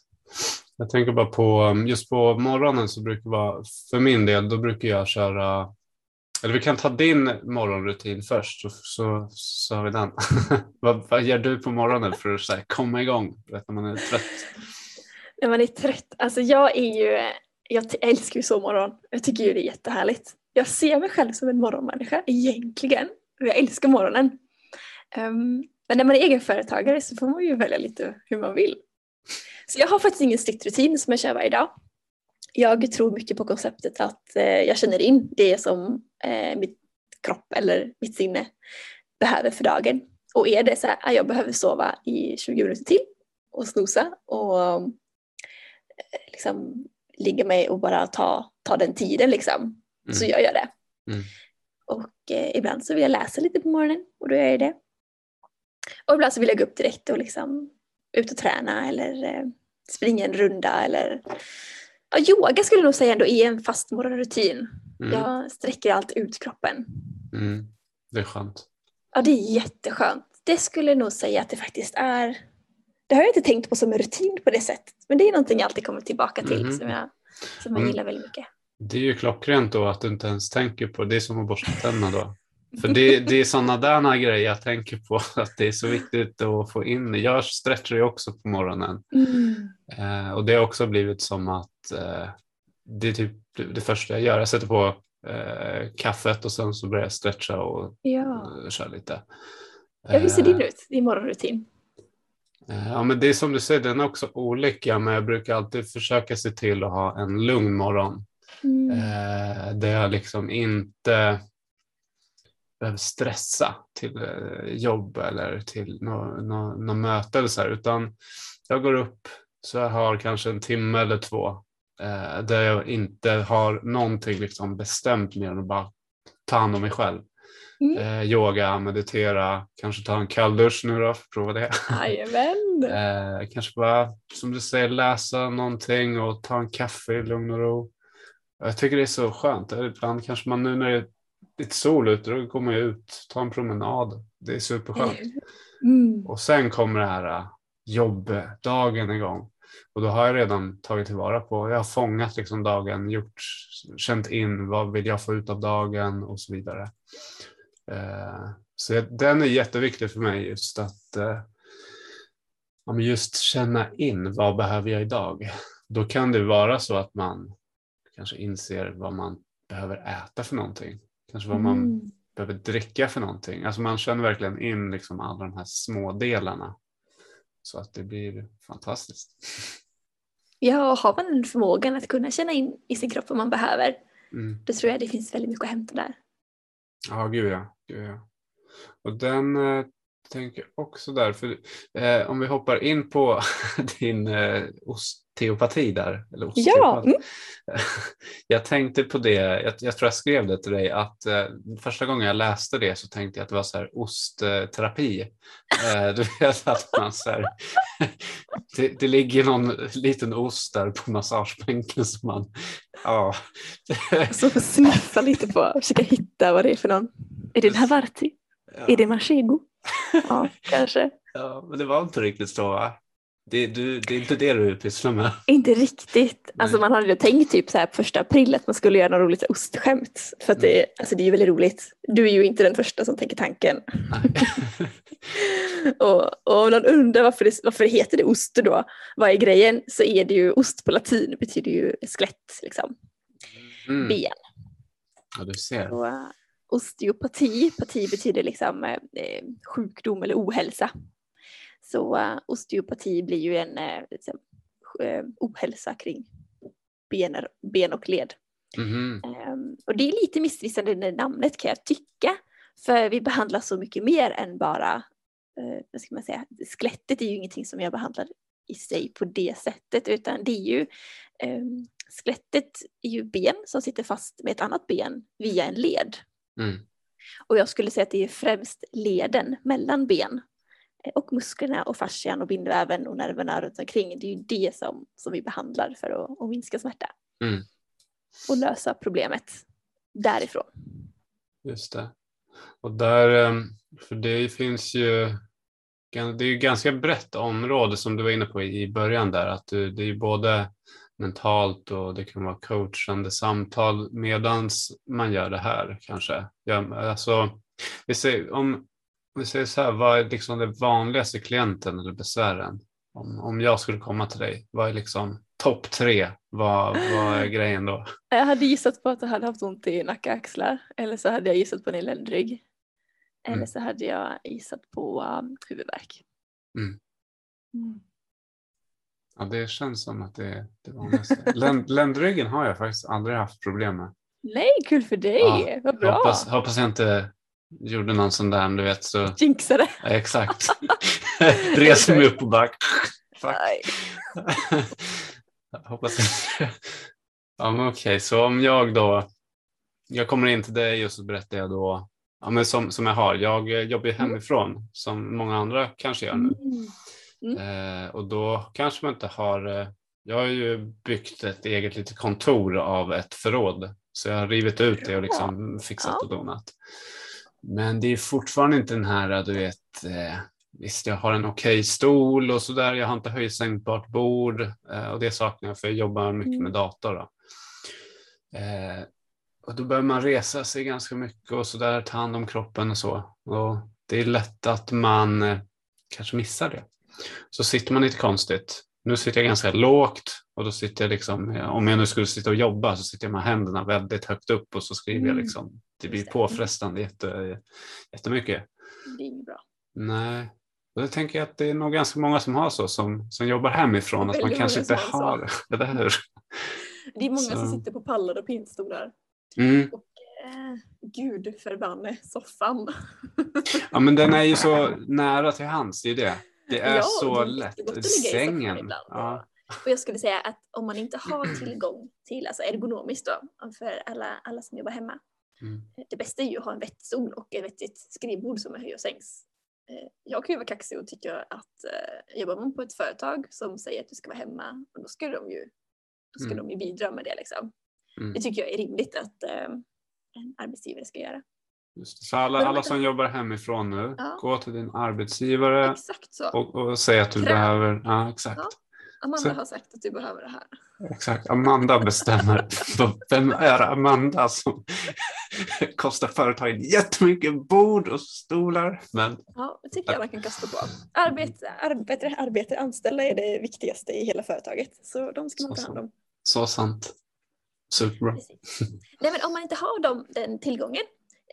Jag tänker bara på, just på morgonen så brukar vara, för min del, då brukar jag köra, eller vi kan ta din morgonrutin först så, så, så har vi den. [laughs] vad, vad gör du på morgonen för att så här, komma igång vet, när man är trött? När man är trött, alltså jag är ju jag älskar ju sovmorgon. Jag tycker ju det är jättehärligt. Jag ser mig själv som en morgonmänniska egentligen. Jag älskar morgonen. Um, men när man är egenföretagare så får man ju välja lite hur man vill. Så jag har faktiskt ingen strikt rutin som jag kör varje dag. Jag tror mycket på konceptet att eh, jag känner in det som eh, mitt kropp eller mitt sinne behöver för dagen. Och är det så här att jag behöver sova i 20 minuter till och snosa och eh, liksom ligga mig och bara ta, ta den tiden liksom. Mm. Så gör jag det. Mm. Och eh, ibland så vill jag läsa lite på morgonen och då gör jag det. Och ibland så vill jag gå upp direkt och liksom ut och träna eller eh, springa en runda eller ja, yoga skulle jag nog säga ändå är en fast morgonrutin. Mm. Jag sträcker alltid ut kroppen. Mm. Det är skönt. Ja, det är jätteskönt. Det skulle jag nog säga att det faktiskt är det har jag inte tänkt på som en rutin på det sättet. Men det är någonting jag alltid kommer tillbaka till mm. som jag, som jag mm. gillar väldigt mycket. Det är ju klockrent då att du inte ens tänker på det. är som att borsta tänderna då. För det, [laughs] det är sådana där grejer jag tänker på, [laughs] att det är så viktigt att få in. Jag stretchar ju också på morgonen. Mm. Eh, och det har också blivit som att eh, det är typ det första jag gör. Jag sätter på eh, kaffet och sen så börjar jag stretcha och ja. köra lite. Ja, hur ser din eh, ut, din morgonrutin? Eh, ja, men det är som du säger, den är också olika, men jag brukar alltid försöka se till att ha en lugn morgon. Mm. Eh, där jag liksom inte behöver stressa till eh, jobb eller till något nå, nå möte eller så här, utan jag går upp så jag har kanske en timme eller två eh, där jag inte har någonting liksom bestämt mer än att bara ta hand om mig själv. Mm. Eh, yoga, meditera, kanske ta en kalldusch nu då, prova det. [laughs] Jajamän. eh, kanske bara, som du säger, läsa någonting och ta en kaffe i lugn och ro. Jag tycker det är så skönt. Ibland kanske man nu när det är lite sol ute, då går man ut, tar en promenad. Det är superskönt. Mm. Och sen kommer det här äh, jobbdagen igång. Och då har jag redan tagit tillvara på, jag har fångat liksom dagen, gjort, känt in vad vill jag få ut av dagen och så vidare. Eh, så den är jätteviktig för mig just att eh, just känna in vad behöver jag idag. Då kan det vara så att man kanske inser vad man behöver äta för någonting. Kanske vad man mm. behöver dricka för någonting. Alltså man känner verkligen in liksom alla de här små delarna. Så att det blir fantastiskt. Ja, och har man förmågan att kunna känna in i sin kropp vad man behöver, Mm. då tror jag det finns väldigt mycket att hämta där. Ja, gud ja. Ja. Och den eh, tänker också där, för eh, om vi hoppar in på [laughs] din eh, osteopati där. Eller Ja, osteopat. mm. [laughs] Jag tänkte på det, jag, jag tror jag skrev det till dig, att eh, första gången jag läste det så tänkte jag att det var så här ostterapi. Eh, du vet att man så här, [laughs] det, det ligger någon liten ost där på massagebänken som man, ja. Så sniffa lite på försöka hitta vad det är för någon. Är det Havarti? Är det Manchego? [laughs] Ja, kanske. Ja, men det var inte riktigt så va? Det, du, det är inte det du pysslar med. Inte riktigt. Alltså man hade ju tänkt typ så här på första april att man skulle göra något roligt så ostskämt. För att det, alltså det är ju väldigt roligt. Du är ju inte den första som tänker tanken. [laughs] Och, och om någon undrar varför det, varför det heter det ost då, vad är grejen? Så är det ju ost på latin, betyder ju skelett, liksom, Mm. ben. Ja, du ser. Uh, osteopati, pati betyder liksom eh, eh, sjukdom eller ohälsa. Så uh, osteopati blir ju en eh, liksom, eh, ohälsa kring bener, ben och led. Mhm. Ehm, och det är lite missvisande det namnet kan jag tycka. För vi behandlar så mycket mer än bara, eh, vad ska man säga, skelettet är ju ingenting som jag behandlar i sig på det sättet utan det är ju, ehm, skelettet är ju ben som sitter fast med ett annat ben via en led. Mm. Och jag skulle säga att det är främst leden mellan ben eh, och musklerna och fascian och bindväven och nerverna runt omkring. Det är ju det som, som vi behandlar för att, att minska smärta. Mm. Och lösa problemet därifrån. Just det. Och där, ehm, för det finns ju, det är ju ganska brett område som du var inne på i början där, att det är ju både mentalt och det kan vara coachande samtal medans man gör det här kanske. Ja, alltså, vi säger, om vi säger så här, vad är liksom det vanligaste klienten eller besvären? Om, om jag skulle komma till dig, vad är liksom topp tre? Vad, vad är grejen då? [laughs] Jag hade gissat på att jag hade haft ont i nacke och axlar. Eller så hade jag gissat på en ländrygg. Eller Mm. så hade jag gissat på um, huvudvärk. Mm. Mm. Ja, det känns som att det det vanligaste. Länd, [laughs] ländryggen har jag faktiskt aldrig haft problem med. Nej, kul för dig! Ja, Vad bra! Hoppas, hoppas jag inte gjorde någon sån där, du vet så. Jinxade! Ja, exakt. [laughs] Reser mig upp och bara. [laughs] Hoppas inte. Ja, men okej, så om jag då. Jag kommer in till dig och så berättar jag då. Ja, men som, som jag har. Jag jobbar ju Mm. hemifrån som många andra kanske gör nu. Mm. Eh, och då kanske man inte har, eh, jag har ju byggt ett eget litet kontor av ett förråd. Så jag har rivit ut det och liksom fixat och donat. Men det är fortfarande inte den här, du vet, eh, visst jag har en okej stol och sådär, jag har inte höjdsänkbart bord och det saknar jag för jag jobbar mycket Mm. med dator. Då. Och då behöver man resa sig ganska mycket och sådär, ta hand om kroppen och så. Och det är lätt att man kanske missar det. Så sitter man lite konstigt. Nu sitter jag ganska lågt och då sitter jag liksom, om jag nu skulle sitta och jobba så sitter jag med händerna väldigt högt upp och så skriver jag Mm. liksom. Det blir påfrestande jätte, jättemycket. Det är inget bra. Nej, och då tänker jag att det är nog ganska många som har så, som, som jobbar hemifrån, att man kanske inte har har, [laughs] eller hur? Det är många Så. som sitter på pallar och pinstolar. Mm. Och eh, gud förbanne soffan. Ja, men den är ju så [laughs] nära till hands, det är det. Det är Ja, så det lätt. Sängen. Ja. Och jag skulle säga att om man inte har [clears throat] tillgång till, alltså ergonomiskt då, för alla, alla som jobbar hemma. Mm. Det bästa är ju att ha en vettig stol och ett vettigt skrivbord som är höj och sänks. Eh, Jag kan ju vara kaxig och tycka att eh, jobbar man på ett företag som säger att du ska vara hemma, då ska de ju, då ska Mm. de ju bidra med det liksom. Mm. Det tycker jag är rimligt att eh, en arbetsgivare ska göra. Så alla, alla som jobbar hemifrån nu, Ja. gå till din arbetsgivare och, och säg att du Kräv. behöver, ja exakt. Ja. Amanda så- har sagt att du behöver det här. Exakt, Amanda bestämmer. [laughs] Vem är Amanda som [laughs] kostar företagen jättemycket bord och stolar? Men Ja, det tycker jag man kan kasta på. Arbete, arbete, arbete, anställda är det viktigaste i hela företaget. Så de ska man Så ta hand om. så sant. Superbra. Precis. Nej, men om man inte har dem, den tillgången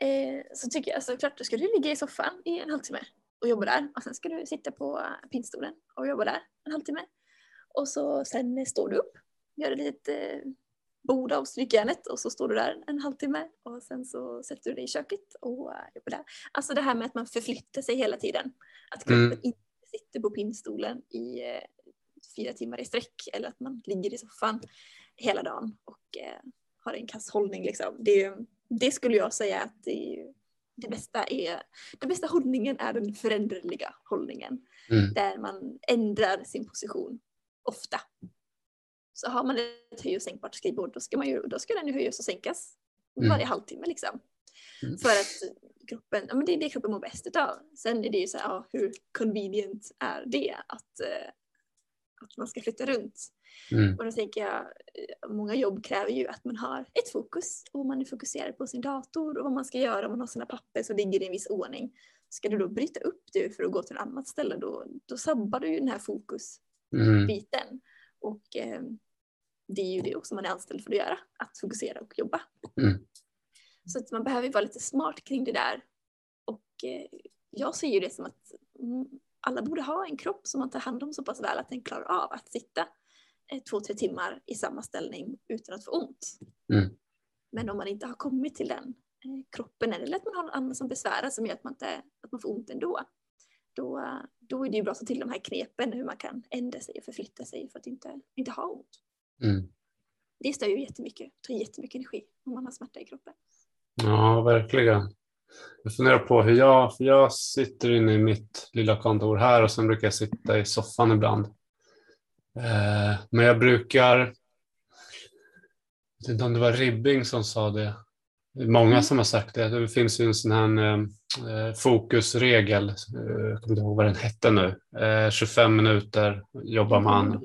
eh, så tycker jag såklart då ska du ligga i soffan i en halvtimme och jobba där och sen ska du sitta på pinstolen och jobba där en halvtimme. Och så sen står du upp, gör ett litet eh, bord av strykjärnet och så står du där en halvtimme och sen så sätter du dig i köket och jobbar där. Alltså det här med att man förflyttar sig hela tiden. Att kroppen Mm. inte sitter på pinstolen i eh, fyra timmar i sträck eller att man ligger i soffan hela dagen och eh, har en kass hållning liksom. Det, är ju- det skulle jag säga att det, det bästa är, den bästa hållningen är den föränderliga hållningen Mm. där man ändrar sin position ofta. Så har man ett höj och sänkbart skrivbord då ska, man ju, då ska den ju höjas och sänkas Mm. varje halvtimme liksom. Mm. För att kroppen, ja, men det är det kroppen mår bäst utav. Sen är det ju så här, ja, hur convenient är det att, eh, att man ska flytta runt? Mm. Och då tänker jag, eh, många jobb kräver ju att man har ett fokus och man är fokuserad på sin dator och vad man ska göra om man har sina papper som ligger i en viss ordning. Ska du då bryta upp det för att gå till ett annat ställe då, då sabbar du ju den här fokusbiten. Mm. Och eh, det är ju det också man är anställd för att göra, att fokusera och jobba. Mm. Så att man behöver vara lite smart kring det där. Och eh, jag ser ju det som att mm, alla borde ha en kropp som man tar hand om så pass väl att den klarar av att sitta två, tre timmar i samma ställning utan att få ont. Mm. Men om man inte har kommit till den eh, kroppen eller att man har någon annan som besvärar som gör att man, inte, att man får ont ändå. Då, eh, då är det ju bra att ta till de här knepen hur man kan ändra sig och förflytta sig för att inte, inte ha ont. Mm. Det stör ju jättemycket, tar jättemycket energi om man har smärta i kroppen. Ja, verkligen. Jag funderar på hur jag, för jag sitter inne i mitt lilla kontor här och sen brukar jag sitta i soffan ibland. Eh, men jag brukar, jag vet inte om det var Ribbing som sa det, det är många Mm. som har sagt det, det finns ju en sån här eh, fokusregel, eh, jag kommer inte ihåg vad den hette nu, eh, 25 minuter jobbar man.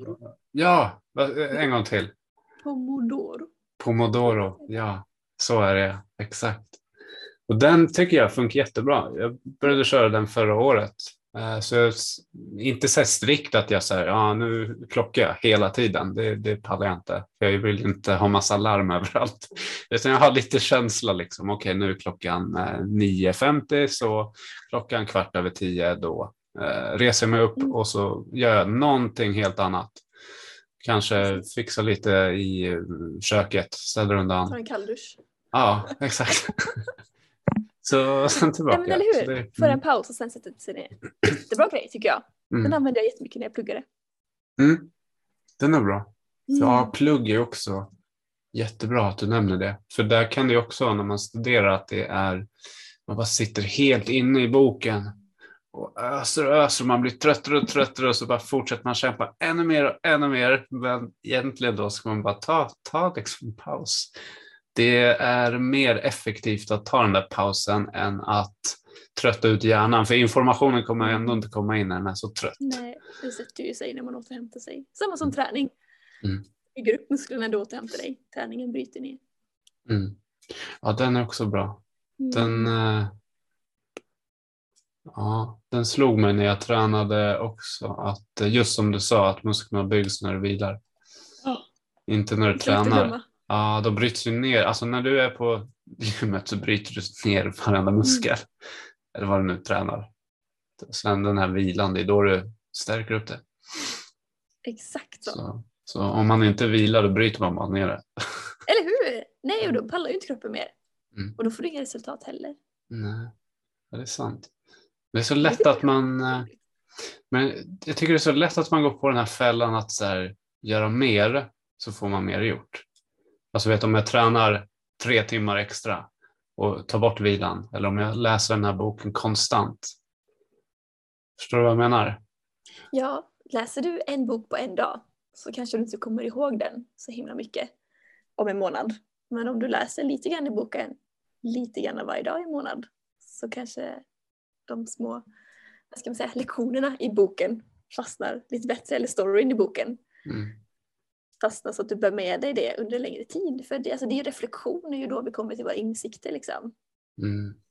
Ja, en gång till. Pomodoro. Pomodoro, ja, så är det, exakt. Och den tycker jag funkar jättebra. Jag började köra den förra året. Eh, Så jag inte strikt att jag säger, ja nu klockar jag hela tiden. Det, det pallar jag inte. Jag vill inte ha massa larm [laughs] överallt. Utan jag har lite känsla liksom. Okej, nu är klockan eh, 9.50 så klockan kvart över tio då eh, reser jag mig upp Mm. och så gör jag någonting helt annat. Kanske fixa lite i eh, köket, ställer undan. Tar en kalldusch. Ja, exakt. [laughs] så [laughs] sen Ja, tillbaka. men eller hur? det- För en paus och sen sätta sig ner. Jättebra grej tycker jag. Den mm. använde jag jättemycket när jag pluggade. Mm. Den är bra. Mm. Ja, plugg är också jättebra att du nämner det. För där kan det också när man studerar att det är, man bara sitter helt inne i boken och öser och öser och man blir tröttare och tröttare och så bara fortsätter man kämpa ännu mer och ännu mer. Men egentligen då ska man bara ta, ta liksom en paus. Det är mer effektivt att ta den där pausen än att trötta ut hjärnan. För informationen kommer ändå inte komma in när den är så trött. Nej, det sätter ju sig när man återhämtar sig. Samma som träning. Mm. Bygger upp musklerna du återhämtar dig. Träningen bryter ner. Mm. Ja, den är också bra. Mm. Den, eh, ja, den slog mig när jag tränade också. Att eh, just som du sa, att musklerna byggs när du vilar. Ja. Inte när du tränar. Ja, de bryts ju ner. Alltså när du är på gymmet så bryter du ner varenda muskel. Eller vad du nu tränar. Sen den här vilan, det är då du stärker upp det. Exakt så. Så, så om man inte vilar då bryter man bara ner det. [laughs] Eller hur? Nej, och då pallar ju inte kroppen mer. Mm. Och då får du inga resultat heller. Nej, ja, det är sant. Det är så lätt att man... eh, Men jag tycker det är så lätt att man går på den här fällan att så här, göra mer så får man mer gjort. Alltså vet om jag tränar tre timmar extra och tar bort vilan eller om jag läser den här boken konstant. Förstår du vad jag menar? Ja, läser du en bok på en dag så kanske du inte kommer ihåg den så himla mycket om en månad. Men om du läser lite grann i boken, lite grann varje dag i en månad, så kanske de små vad ska man säga, lektionerna i boken fastnar lite bättre, eller storyn i boken Mm. Fastnar så att du bär med dig det under längre tid. För det, alltså det är ju reflektion, är ju då vi kommer till våra insikter. Liksom. Mm.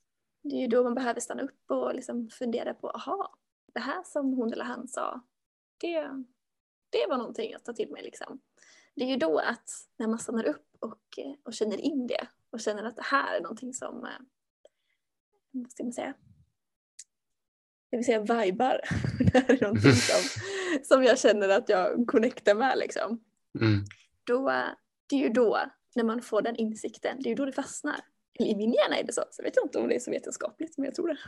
Det är ju då man behöver stanna upp och liksom fundera på, aha, det här som hon eller han sa, det, det var någonting att ta till mig. Liksom. Det är ju då att när man stannar upp och, och känner in det och känner att det här är någonting som, eh, vad ska man säga, jag vill säga vibar. [laughs] det här är någonting [laughs] som, som jag känner att jag connectar med liksom. Mm. Då, det är ju då, när man får den insikten, det är ju då det fastnar. Eller i min hjärna är det så, så vet jag inte om det är så vetenskapligt, men jag tror det.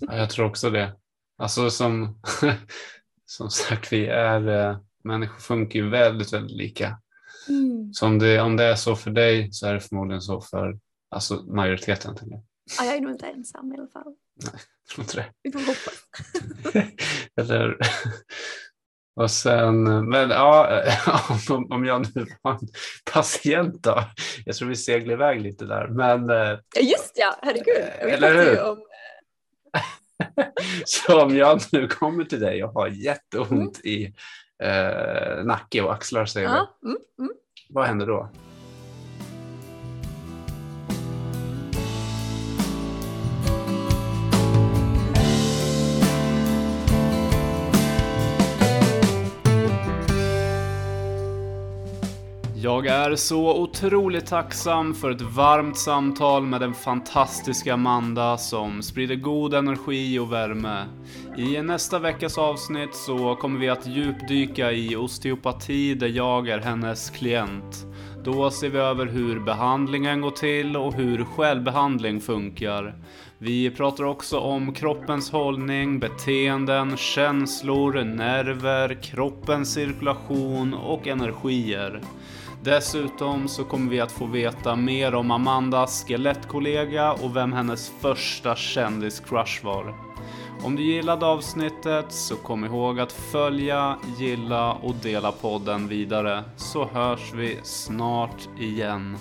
Ja, jag tror också det. Alltså som, [laughs] som sagt, vi är, eh, människor funkar ju väldigt, väldigt lika. Mm. Så om det, om det är så för dig så är det förmodligen så för alltså, majoriteten. Tänker jag. Ja, jag är nog inte ensam i alla fall. Jag tror inte det. Vi får hoppas. [laughs] Eller, och sen, men ja, [laughs] om, om jag nu var en patient då. Jag tror vi seglar iväg lite där. Men eh, just ja, herregud. Vi Eller hur? om [laughs] så om jag nu kommer till dig och har jätteont i eh, nacke och axlar säger vi. Ja, mm, mm. Vad händer då? Jag är så otroligt tacksam för ett varmt samtal med den fantastiska Amanda som sprider god energi och värme. I nästa veckas avsnitt så kommer vi att djupdyka i osteopati där jag är hennes klient. Då ser vi över hur behandlingen går till och hur självbehandling funkar. Vi pratar också om kroppens hållning, beteenden, känslor, nerver, kroppens cirkulation och energier. Dessutom så kommer vi att få veta mer om Amandas skelettkollega och vem hennes första kändiscrush var. Om du gillade avsnittet så kom ihåg att följa, gilla och dela podden vidare så hörs vi snart igen.